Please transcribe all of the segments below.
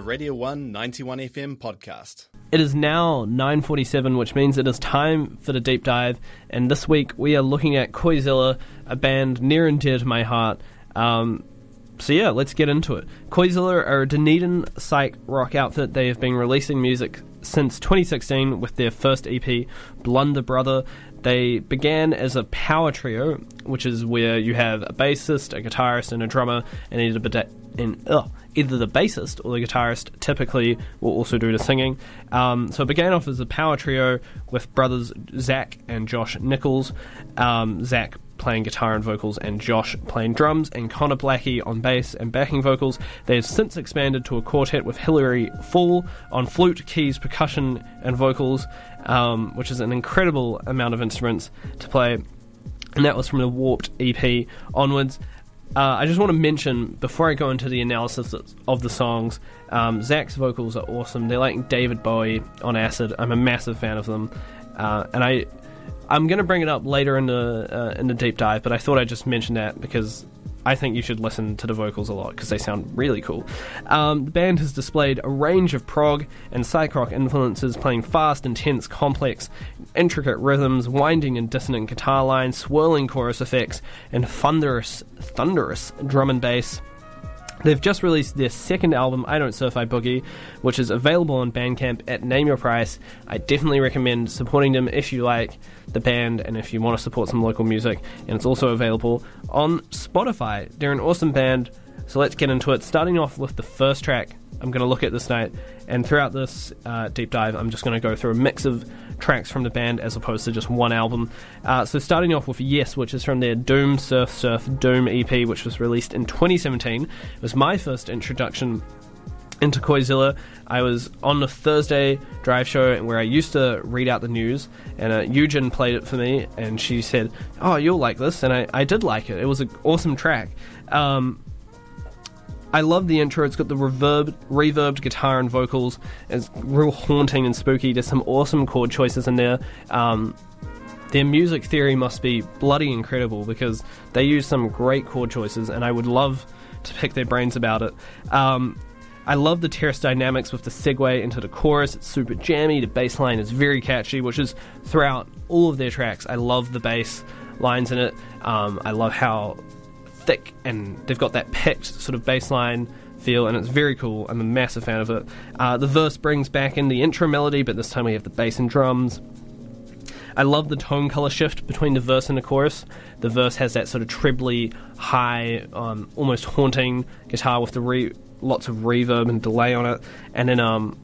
a Radio 1 91 FM podcast. It is now 9:47, which means it is time for the deep dive. And this week we are looking at Koizilla, a band near and dear to my heart. Um, so yeah, let's get into it. Koizilla are a Dunedin psych rock outfit. They have been releasing music since 2016 with their first EP, Blunder Brother. They began as a power trio, which is where you have a bassist, a guitarist, and a drummer, and either, beda- and, ugh, either the bassist or the guitarist typically will also do the singing. Um, so it began off as a power trio with brothers Zach and Josh Nichols. Um, Zach playing guitar and vocals, and Josh playing drums, and Connor Blackie on bass and backing vocals. They have since expanded to a quartet with Hilary Fall on flute, keys, percussion, and vocals, um, which is an incredible amount of instruments to play. And that was from the Warped EP onwards. Uh, I just want to mention before I go into the analysis of the songs, um, Zach's vocals are awesome. They're like David Bowie on acid. I'm a massive fan of them, uh, and I I'm going to bring it up later in the uh, in the deep dive, but I thought I'd just mention that because I think you should listen to the vocals a lot because they sound really cool. Um, the band has displayed a range of prog and psych rock influences, playing fast, intense, complex, intricate rhythms, winding and dissonant guitar lines, swirling chorus effects, and thunderous, thunderous drum and bass. They've just released their second album, I Don't Surf I Boogie, which is available on Bandcamp at Name Your Price. I definitely recommend supporting them if you like the band and if you want to support some local music. And it's also available on Spotify. They're an awesome band, so let's get into it. Starting off with the first track I'm going to look at this night, and throughout this uh, deep dive, I'm just going to go through a mix of tracks from the band as opposed to just one album. Uh, so starting off with Yes, which is from their Doom Surf Surf Doom EP, which was released in 2017. It was my first introduction into Koizilla. I was on the Thursday drive show where I used to read out the news, and uh, Eugen played it for me, and she said, "Oh, you'll like this," and I, I did like it. It was an awesome track. Um, I love the intro. It's got the reverb, reverbed guitar and vocals. It's real haunting and spooky. There's some awesome chord choices in there. Um, their music theory must be bloody incredible because they use some great chord choices, and I would love to pick their brains about it. Um, I love the terrace dynamics with the segue into the chorus. It's super jammy. The bass line is very catchy, which is throughout all of their tracks. I love the bass lines in it. Um, I love how thick and they've got that picked sort of bass line feel, and it's very cool. I'm a massive fan of it. Uh, the verse brings back in the intro melody, but this time we have the bass and drums. I love the tone color shift between the verse and the chorus. The verse has that sort of trebly, high, um, almost haunting guitar with the re- lots of reverb and delay on it, and then um,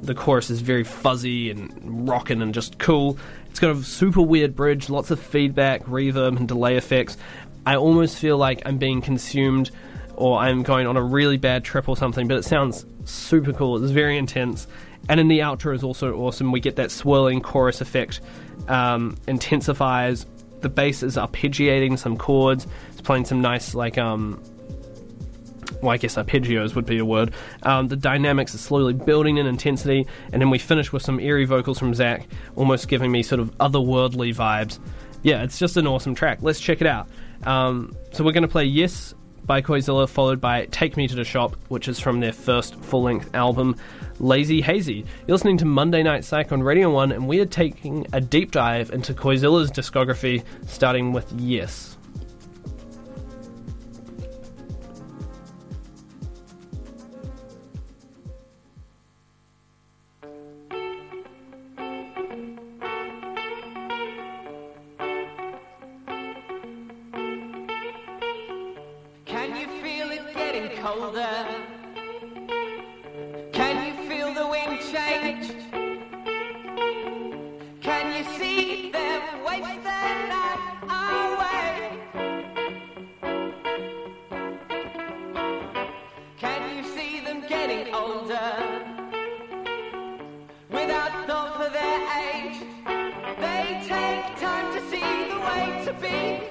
the chorus is very fuzzy and rocking and just cool. It's got a super weird bridge, lots of feedback, reverb, and delay effects. I almost feel like I'm being consumed or I'm going on a really bad trip or something, but it sounds super cool. It's very intense. And in the outro is also awesome. We get that swirling chorus effect, um, intensifies. The bass is arpeggiating some chords. It's playing some nice, like, um, well, I guess arpeggios would be a word. Um, the dynamics are slowly building in intensity, and then we finish with some eerie vocals from Zach, almost giving me sort of otherworldly vibes. Yeah, it's just an awesome track. Let's check it out. Um, so we're going to play Yes by Koizilla, followed by Take Me to the Shop, which is from their first full length album, Lazy Hazy. You're listening to Monday Night Psych on Radio 1, and we are taking a deep dive into Koizilla's discography, starting with Yes.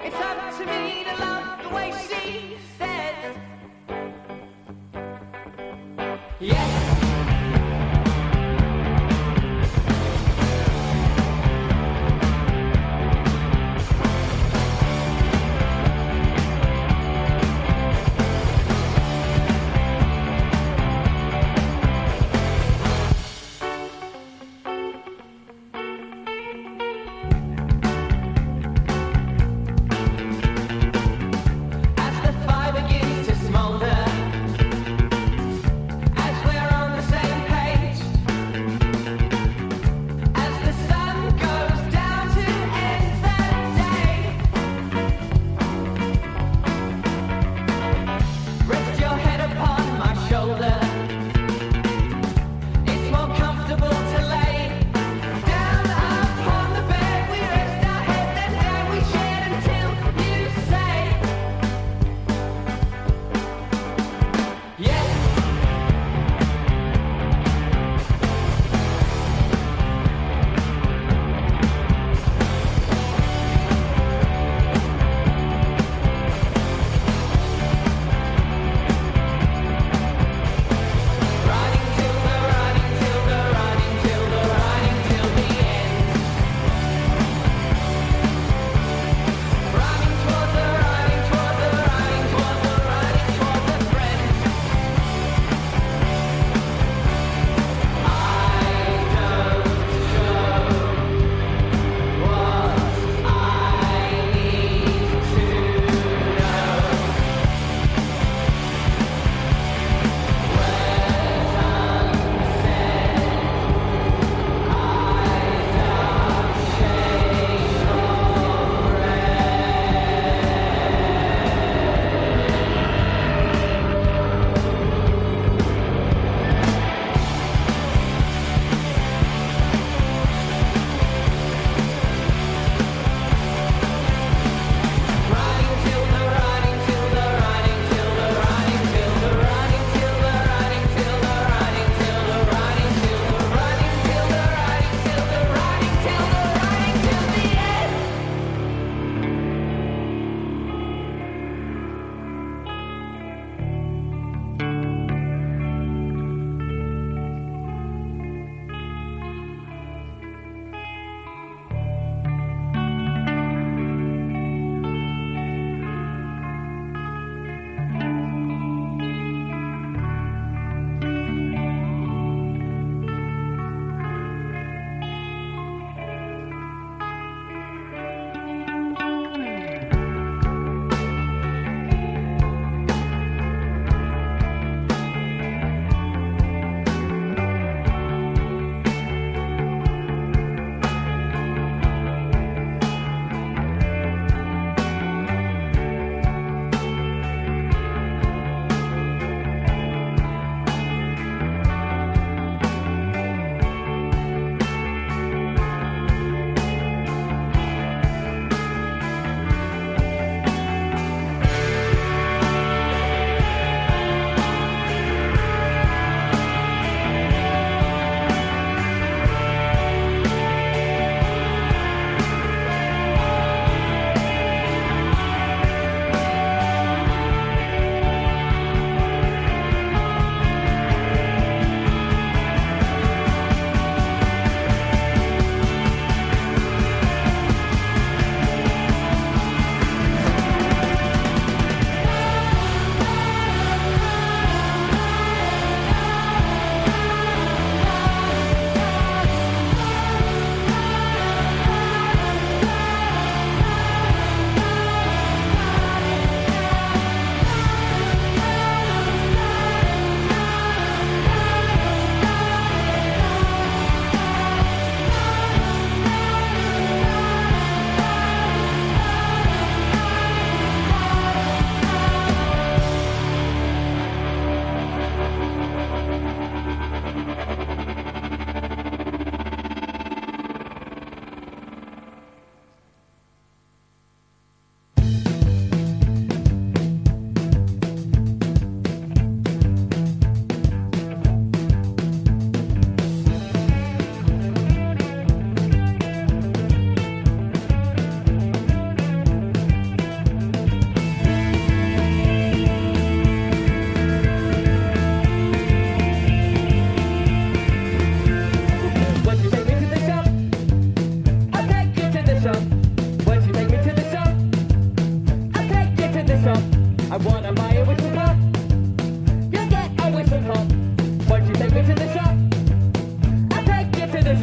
It's up to me to love the way she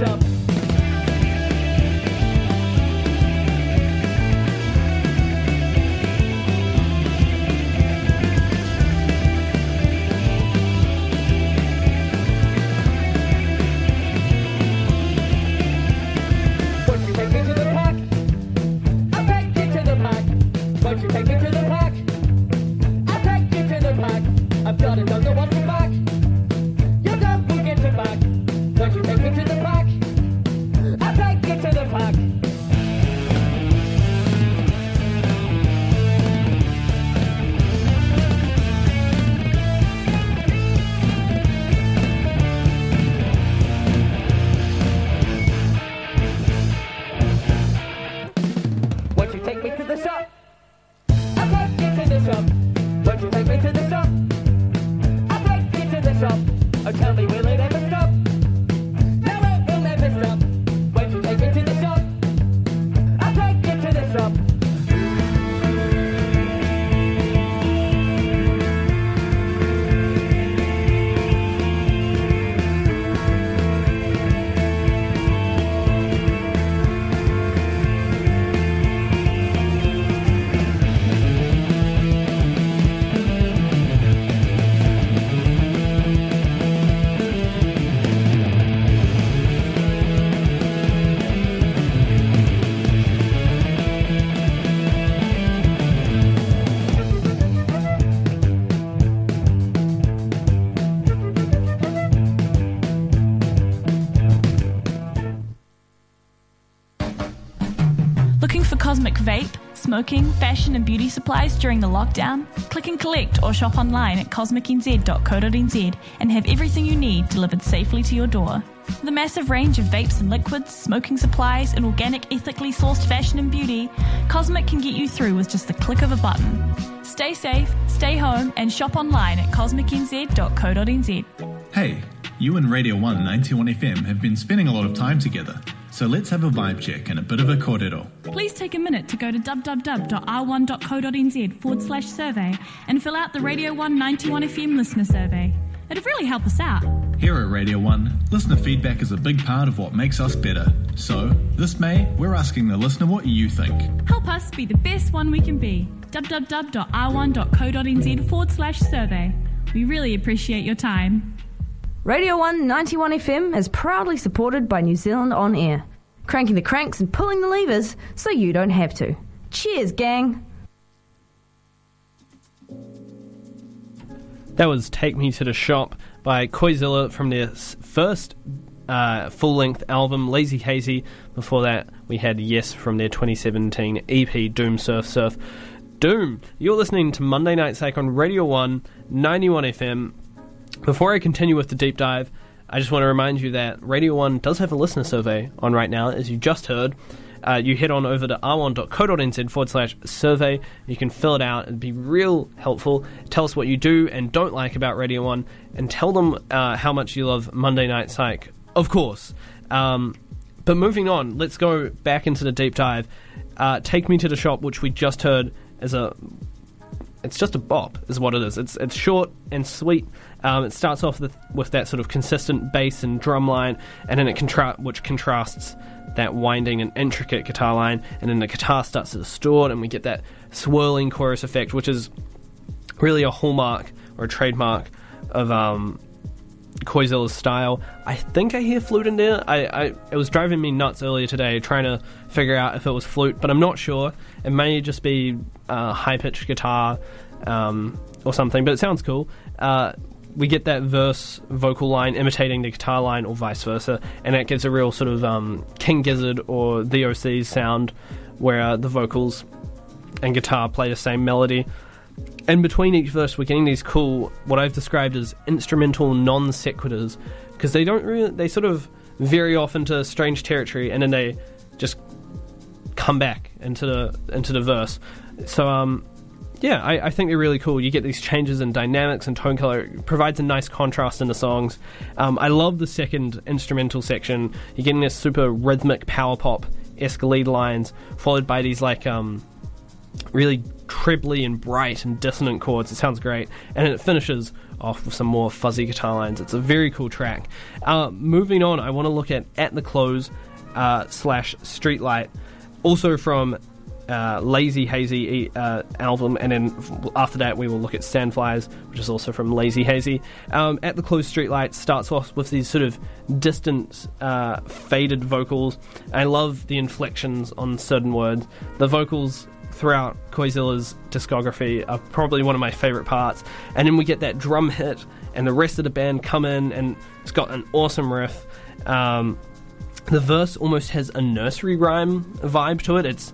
up. Smoking, fashion, and beauty supplies during the lockdown? Click and collect or shop online at cosmicnz.co.nz and have everything you need delivered safely to your door. The massive range of vapes and liquids, smoking supplies, and organic, ethically sourced fashion and beauty, Cosmic can get you through with just the click of a button. Stay safe, stay home, and shop online at cosmicnz.co.nz. Hey, you and Radio 1 91 FM have been spending a lot of time together, so let's have a vibe check and a bit of a cordial. Please take a minute to go to www.r1.co.nz forward slash survey and fill out the Radio 1 91 FM listener survey. It'd really help us out. Here at Radio 1, listener feedback is a big part of what makes us better. So, this May, we're asking the listener what you think. Help us be the best one we can be. www.r1.co.nz forward slash survey. We really appreciate your time. Radio 1 91 FM is proudly supported by New Zealand On Air, cranking the cranks and pulling the levers so you don't have to. Cheers, gang! That was Take Me to the Shop by Koizilla from their first uh, full length album, Lazy Hazy. Before that, we had Yes from their 2017 EP, Doom Surf Surf. Doom! You're listening to Monday Night Psych on Radio 1, 91 FM. Before I continue with the deep dive, I just want to remind you that Radio 1 does have a listener survey on right now, as you just heard. Uh, you head on over to r1.co.nz forward slash survey. You can fill it out. It'd be real helpful. Tell us what you do and don't like about Radio 1, and tell them uh, how much you love Monday Night Psych. Of course. Um, but moving on, let's go back into the deep dive. Uh, Take Me to the Shop, which we just heard, is a it's just a bop, is what it is. It's it's short and sweet. Um, it starts off with, with that sort of consistent bass and drum line, and then it contra- which contrasts that winding and intricate guitar line, and then the guitar starts to distort, and we get that swirling chorus effect, which is really a hallmark or a trademark of um, Koizilla's style. I think I hear flute in there. I, I it was driving me nuts earlier today trying to figure out if it was flute, but I'm not sure. It may just be uh, high pitched guitar um, or something, but it sounds cool. Uh, we get that verse vocal line imitating the guitar line, or vice versa, and that gives a real sort of um, King Gizzard or the OC's sound, where uh, the vocals and guitar play the same melody. And between each verse, we're getting these cool, what I've described as instrumental non sequiturs, because they don't really, they sort of vary off into strange territory, and then they just come back into the into the verse. So, um, yeah, I, I think they're really cool. You get these changes in dynamics and tone color. It provides a nice contrast in the songs. Um, I love the second instrumental section. You're getting this super rhythmic power pop esque lead lines, followed by these like um, really trebly and bright and dissonant chords. It sounds great, and it finishes off with some more fuzzy guitar lines. It's a very cool track. Uh, moving on, I want to look at At the Close uh, slash Streetlight, also from uh, Lazy Hazy uh, album, and then after that we will look at Sandflies, which is also from Lazy Hazy. Um, At the Close Streetlight starts off with these sort of distant, uh, faded vocals. I love the inflections on certain words. The vocals throughout Koizilla's discography are probably one of my favorite parts. And then we get that drum hit, and the rest of the band come in, and it's got an awesome riff. Um, the verse almost has a nursery rhyme vibe to it. It's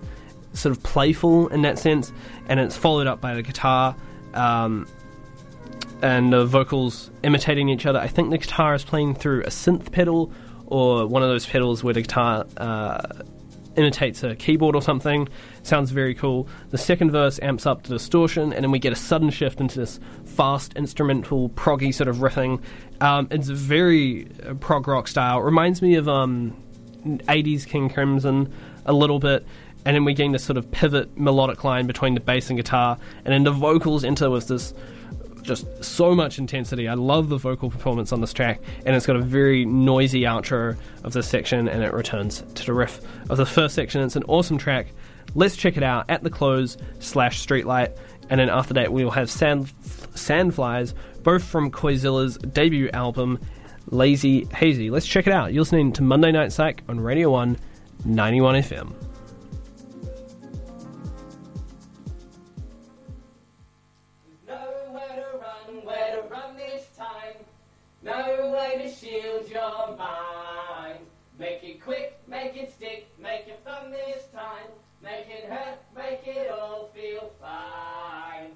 sort of playful in that sense, and it's followed up by the guitar. Um, and the vocals imitating each other. I think the guitar is playing through a synth pedal or one of those pedals where the guitar uh, imitates a keyboard or something. Sounds very cool. The second verse amps up the distortion, and then we get a sudden shift into this fast instrumental, proggy sort of riffing. Um, it's very uh, prog rock style. Reminds me of um, 80s King Crimson a little bit. And then we gain this sort of pivot melodic line between the bass and guitar, and then the vocals enter with this just so much intensity. I love the vocal performance on this track, and it's got a very noisy outro of this section, and it returns to the riff of the first section. It's an awesome track. Let's check it out at the close slash streetlight, and then after that we will have Sand Sandflies, both from Koizilla's debut album, Lazy Hazy. Let's check it out. You're listening to Monday Night Psych on Radio 1, 91 FM. Way to shield your mind. Make it quick, make it stick, make it fun this time. Make it hurt, make it all feel fine.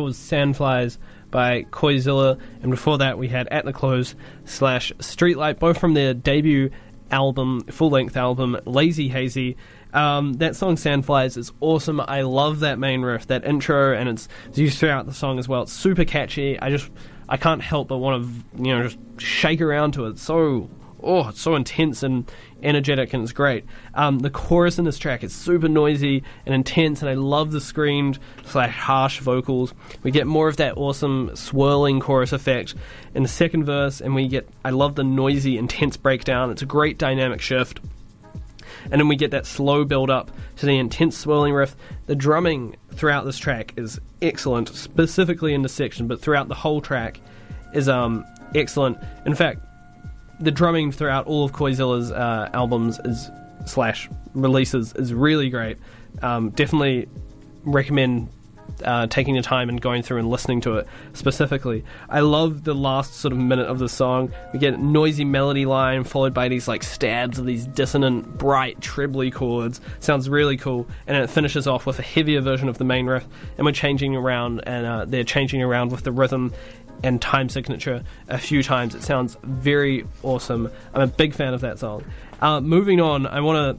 That was Sandflies by Koizilla, and before that we had At the Close slash Streetlight, both from their debut album, full length album, Lazy Hazy. Um, that song Sandflies is awesome. I love that main riff, that intro, and it's, used throughout the song as well. It's super catchy. I just I can't help but want to you know just shake around to it. It's so oh, it's so intense and energetic, and it's great. Um, the chorus in this track is super noisy and intense, and I love the screamed slash harsh vocals. We get more of that awesome swirling chorus effect in the second verse, and we get I love the noisy, intense breakdown. It's a great dynamic shift. And then we get that slow build up to the intense swirling riff. The drumming throughout this track is excellent, specifically in this section, but throughout the whole track is um, excellent. In fact, the drumming throughout all of Koizilla's uh, albums is slash releases is really great. Um, definitely recommend uh, taking the time and going through and listening to it specifically. I love the last sort of minute of the song. We get a noisy melody line followed by these like stabs of these dissonant, bright, trebly chords. Sounds really cool, and it finishes off with a heavier version of the main riff. And we're changing around, and uh, they're changing around with the rhythm and time signature a few times. It sounds very awesome. I'm a big fan of that song. Uh, moving on, I want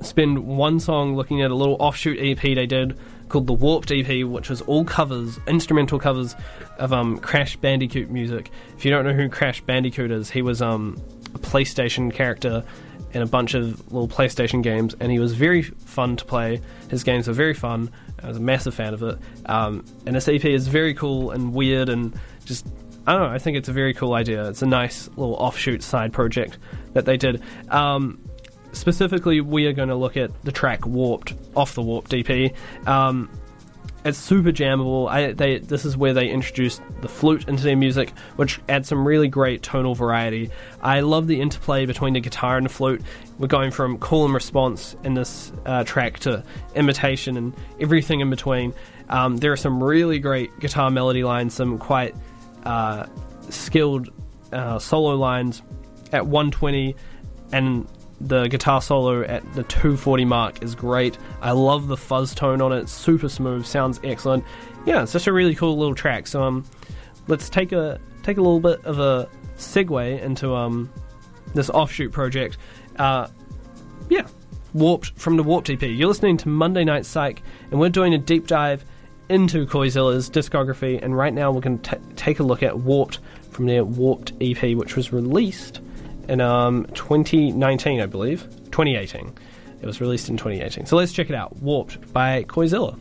to spend one song looking at a little offshoot EP they did called the Warped EP, which was all covers, instrumental covers of um, Crash Bandicoot music. If you don't know who Crash Bandicoot is, he was um, a PlayStation character in a bunch of little PlayStation games, and he was very fun to play. His games were very fun. I was a massive fan of it. Um, and this EP is very cool and weird and just I don't know. I think it's a very cool idea. It's a nice little offshoot side project that they did. Um, specifically, we are going to look at the track "Warped" off the Warped EP. Um, it's super jammable. I, they, this is where they introduced the flute into their music, which adds some really great tonal variety. I love the interplay between the guitar and the flute. We're going from call and response in this uh, track to imitation and everything in between. Um, there are some really great guitar melody lines, some quite uh, skilled uh, solo lines at 120, and the guitar solo at the 240 mark is great. I love the fuzz tone on it, super smooth, sounds excellent. Yeah, it's just a really cool little track. So um, let's take a take a little bit of a segue into um this offshoot project. Uh, yeah, Warped from the Warped EP. You're listening to Monday Night Psych, and we're doing a deep dive into Koizilla's discography. And right now, we're going to take a look at Warped from their Warped EP, which was released in um, 2019, I believe. 2018. It was released in 2018. So let's check it out. Warped by Koizilla.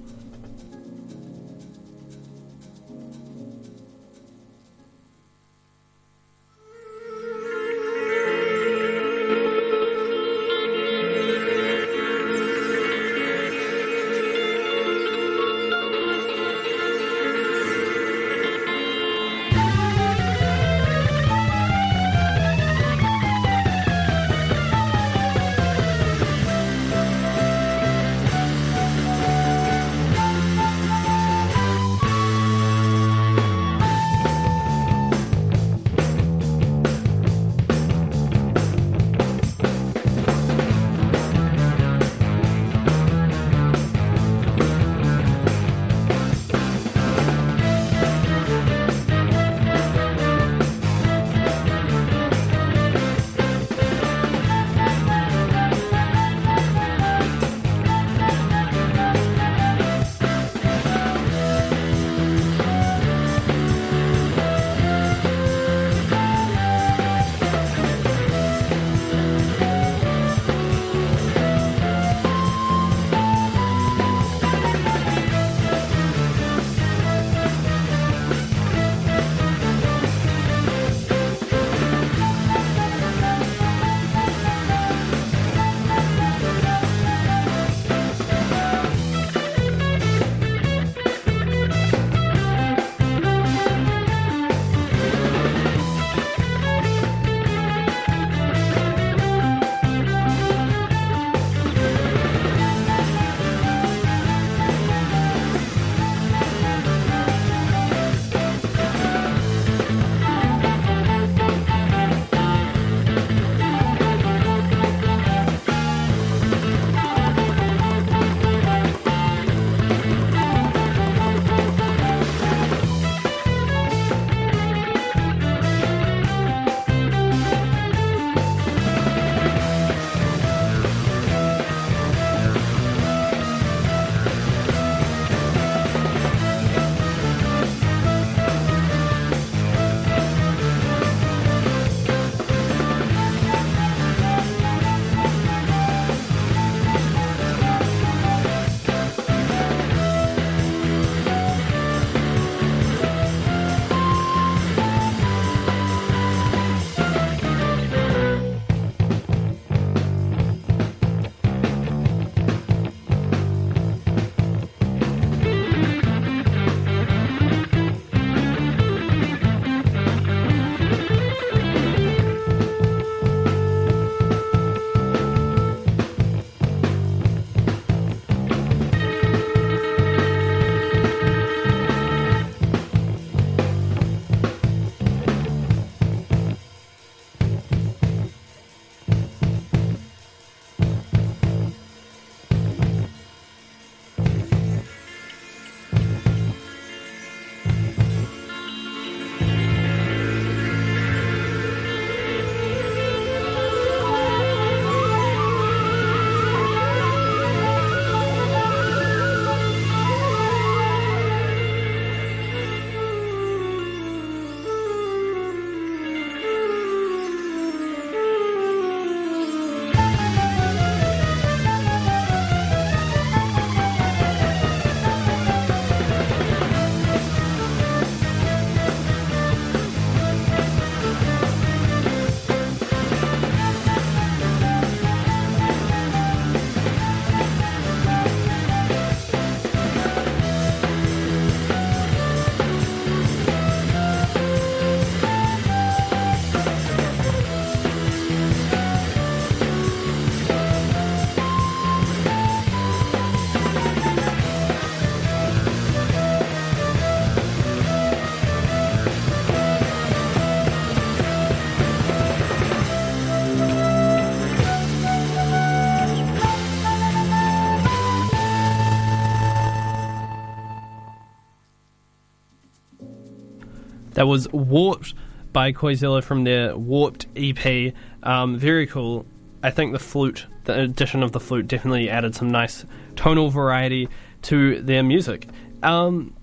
That was Warped by Koizilla from their Warped EP. Um, very cool. I think the flute, the addition of the flute, definitely added some nice tonal variety to their music. Um,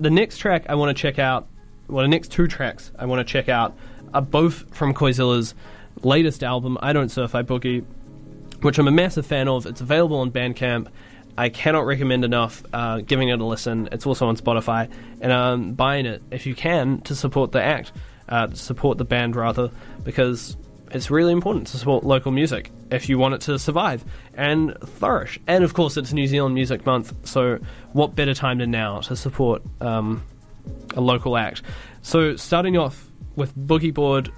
the next track I want to check out, well, the next two tracks I want to check out are both from Koizilla's latest album, I Don't Surf, I Boogie, which I'm a massive fan of. It's available on Bandcamp. I cannot recommend enough uh, giving it a listen. It's also on Spotify, and um, buying it if you can to support the act, uh, support the band rather, because it's really important to support local music if you want it to survive and flourish. And of course, it's New Zealand Music Month, so what better time than now to support um, a local act? So, starting off with Boogie Board,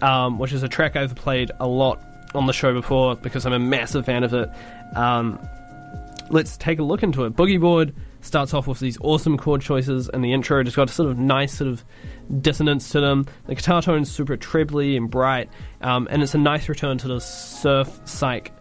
um, which is a track I've played a lot on the show before because I'm a massive fan of it. Um, let's take a look into it. Boogie Board starts off with these awesome chord choices, and the intro just got a sort of nice sort of dissonance to them. The guitar tone's super trebly and bright, um, and it's a nice return to the surf psych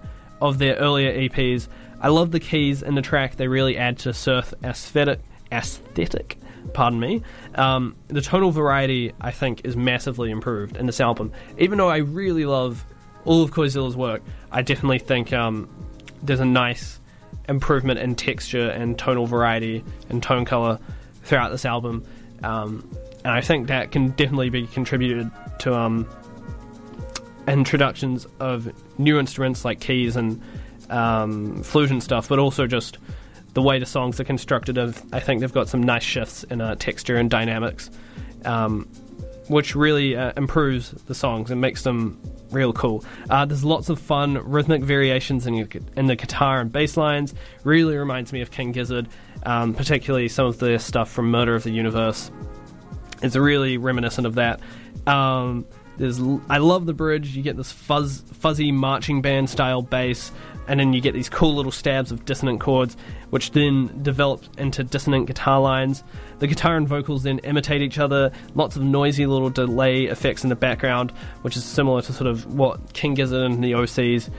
of their earlier EPs. I love the keys in the track; they really add to surf aesthetic. Aesthetic, pardon me. Um, the tonal variety, I think, is massively improved in this album. Even though I really love all of Koizilla's work, I definitely think um, there's a nice improvement in texture and tonal variety and tone color throughout this album. Um, and I think that can definitely be contributed to um, introductions of new instruments like keys and um, flute and stuff, but also just the way the songs are constructed. Of I think they've got some nice shifts in uh, texture and dynamics, um, which really uh, improves the songs and makes them real cool. Uh, there's lots of fun rhythmic variations in, in the guitar and bass lines. Really reminds me of King Gizzard, um, particularly some of the stuff from Murder of the Universe. It's really reminiscent of that. Um, there's, I love the bridge. You get this fuzz, fuzzy marching band style bass, and then you get these cool little stabs of dissonant chords, which then develop into dissonant guitar lines. The guitar and vocals then imitate each other. Lots of noisy little delay effects in the background, which is similar to sort of what King Gizzard and the OCs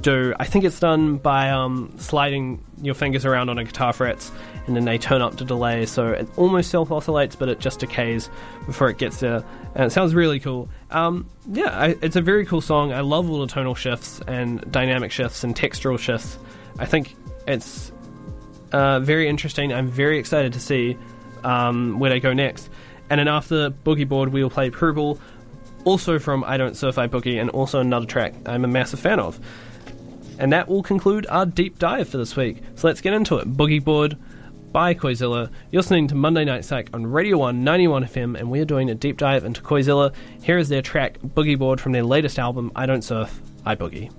do. I think it's done by um, sliding your fingers around on a guitar frets, and then they turn up to delay, so it almost self oscillates, but it just decays before it gets there. And it sounds really cool. Um, yeah, I, it's a very cool song. I love all the tonal shifts and dynamic shifts and textural shifts. I think it's uh, very interesting. I'm very excited to see um, where they go next. And then after Boogie Board, we will play Purple, also from I Don't Surf I Boogie, and also another track I'm a massive fan of. And that will conclude our deep dive for this week. So let's get into it. Boogie Board by Koizilla. You're listening to Monday Night Psych on Radio 1 91 FM, and we're doing a deep dive into Koizilla. Here is their track Boogie Board from their latest album, I Don't Surf, I Boogie.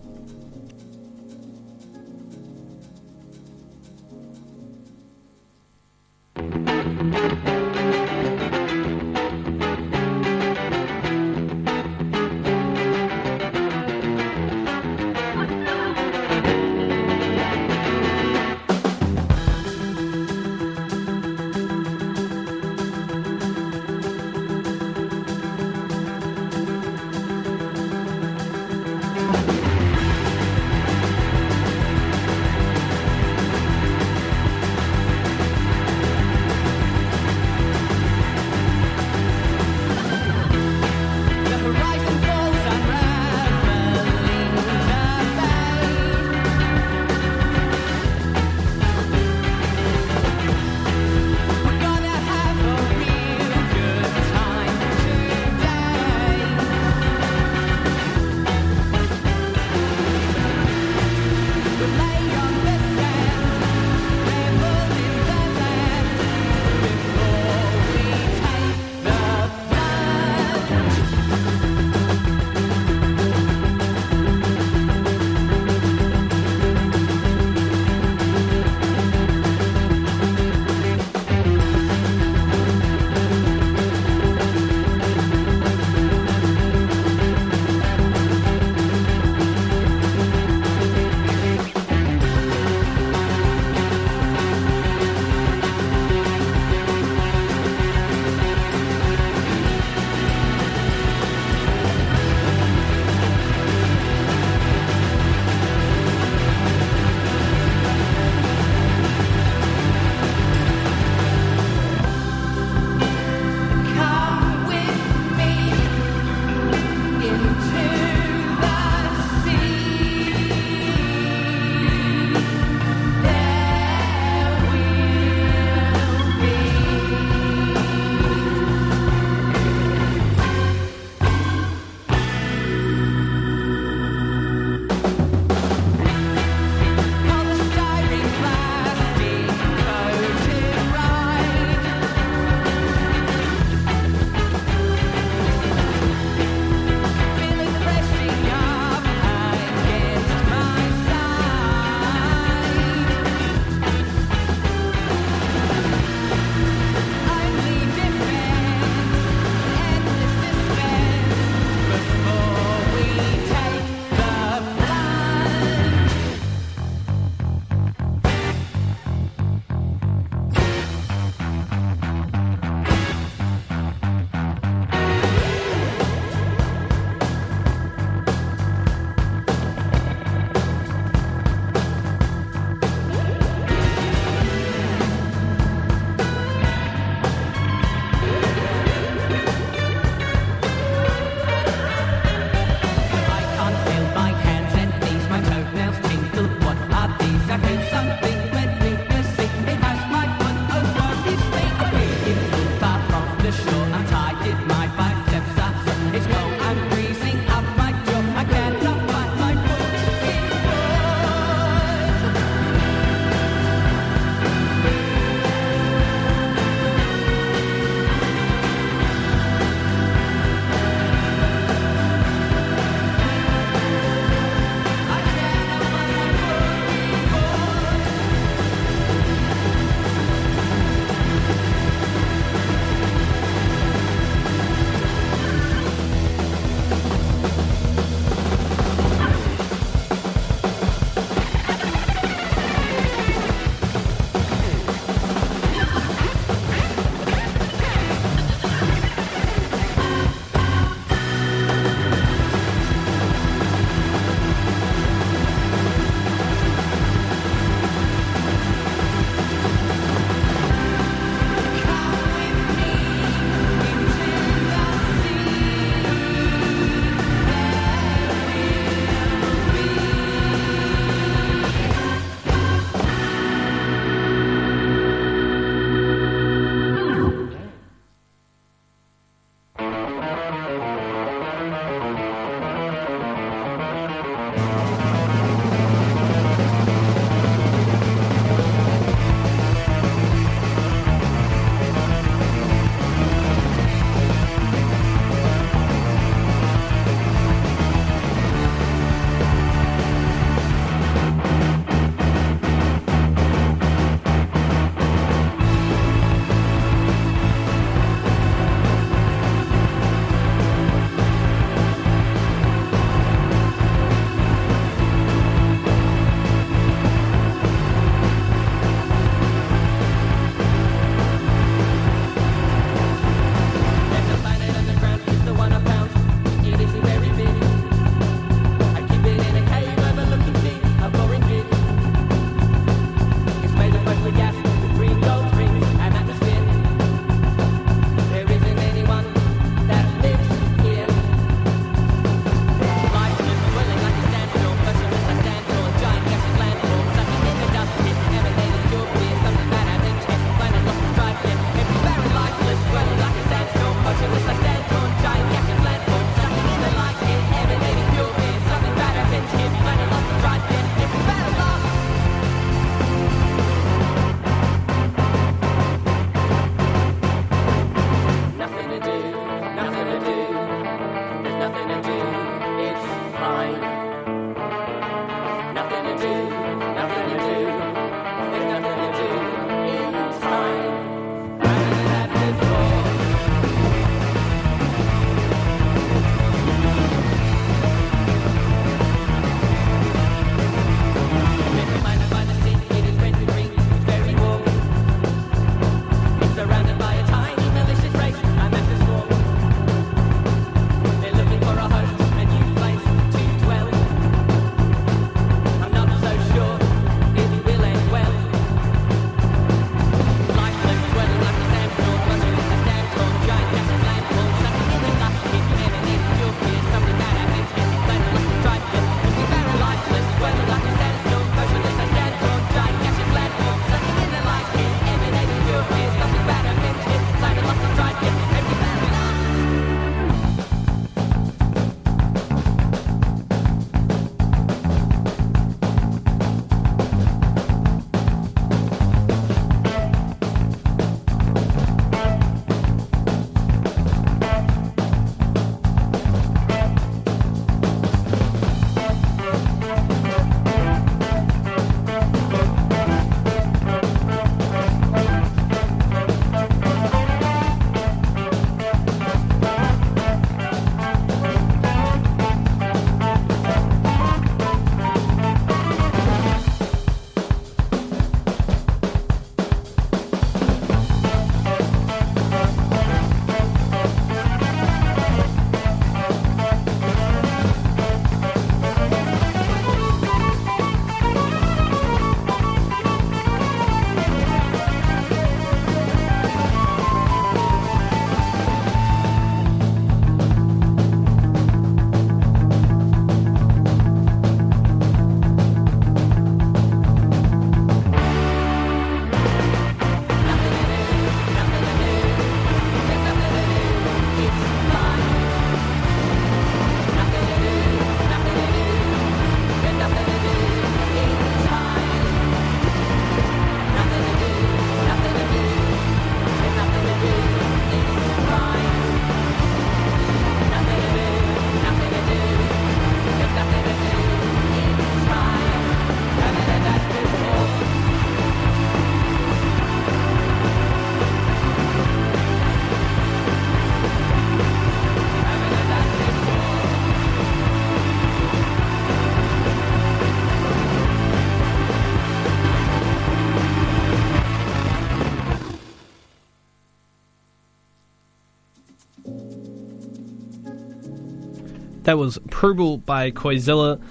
That was Purple by Koizilla.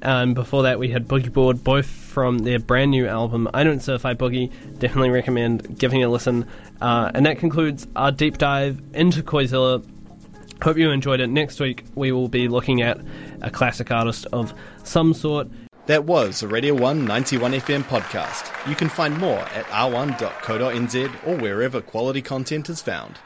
And before that, we had Boogie Board, both from their brand new album, I Don't Surf I Boogie. Definitely recommend giving it a listen. Uh, and that concludes our deep dive into Koizilla. Hope you enjoyed it. Next week, we will be looking at a classic artist of some sort. That was Radio 1 91 FM podcast. You can find more at r1.co.nz or wherever quality content is found.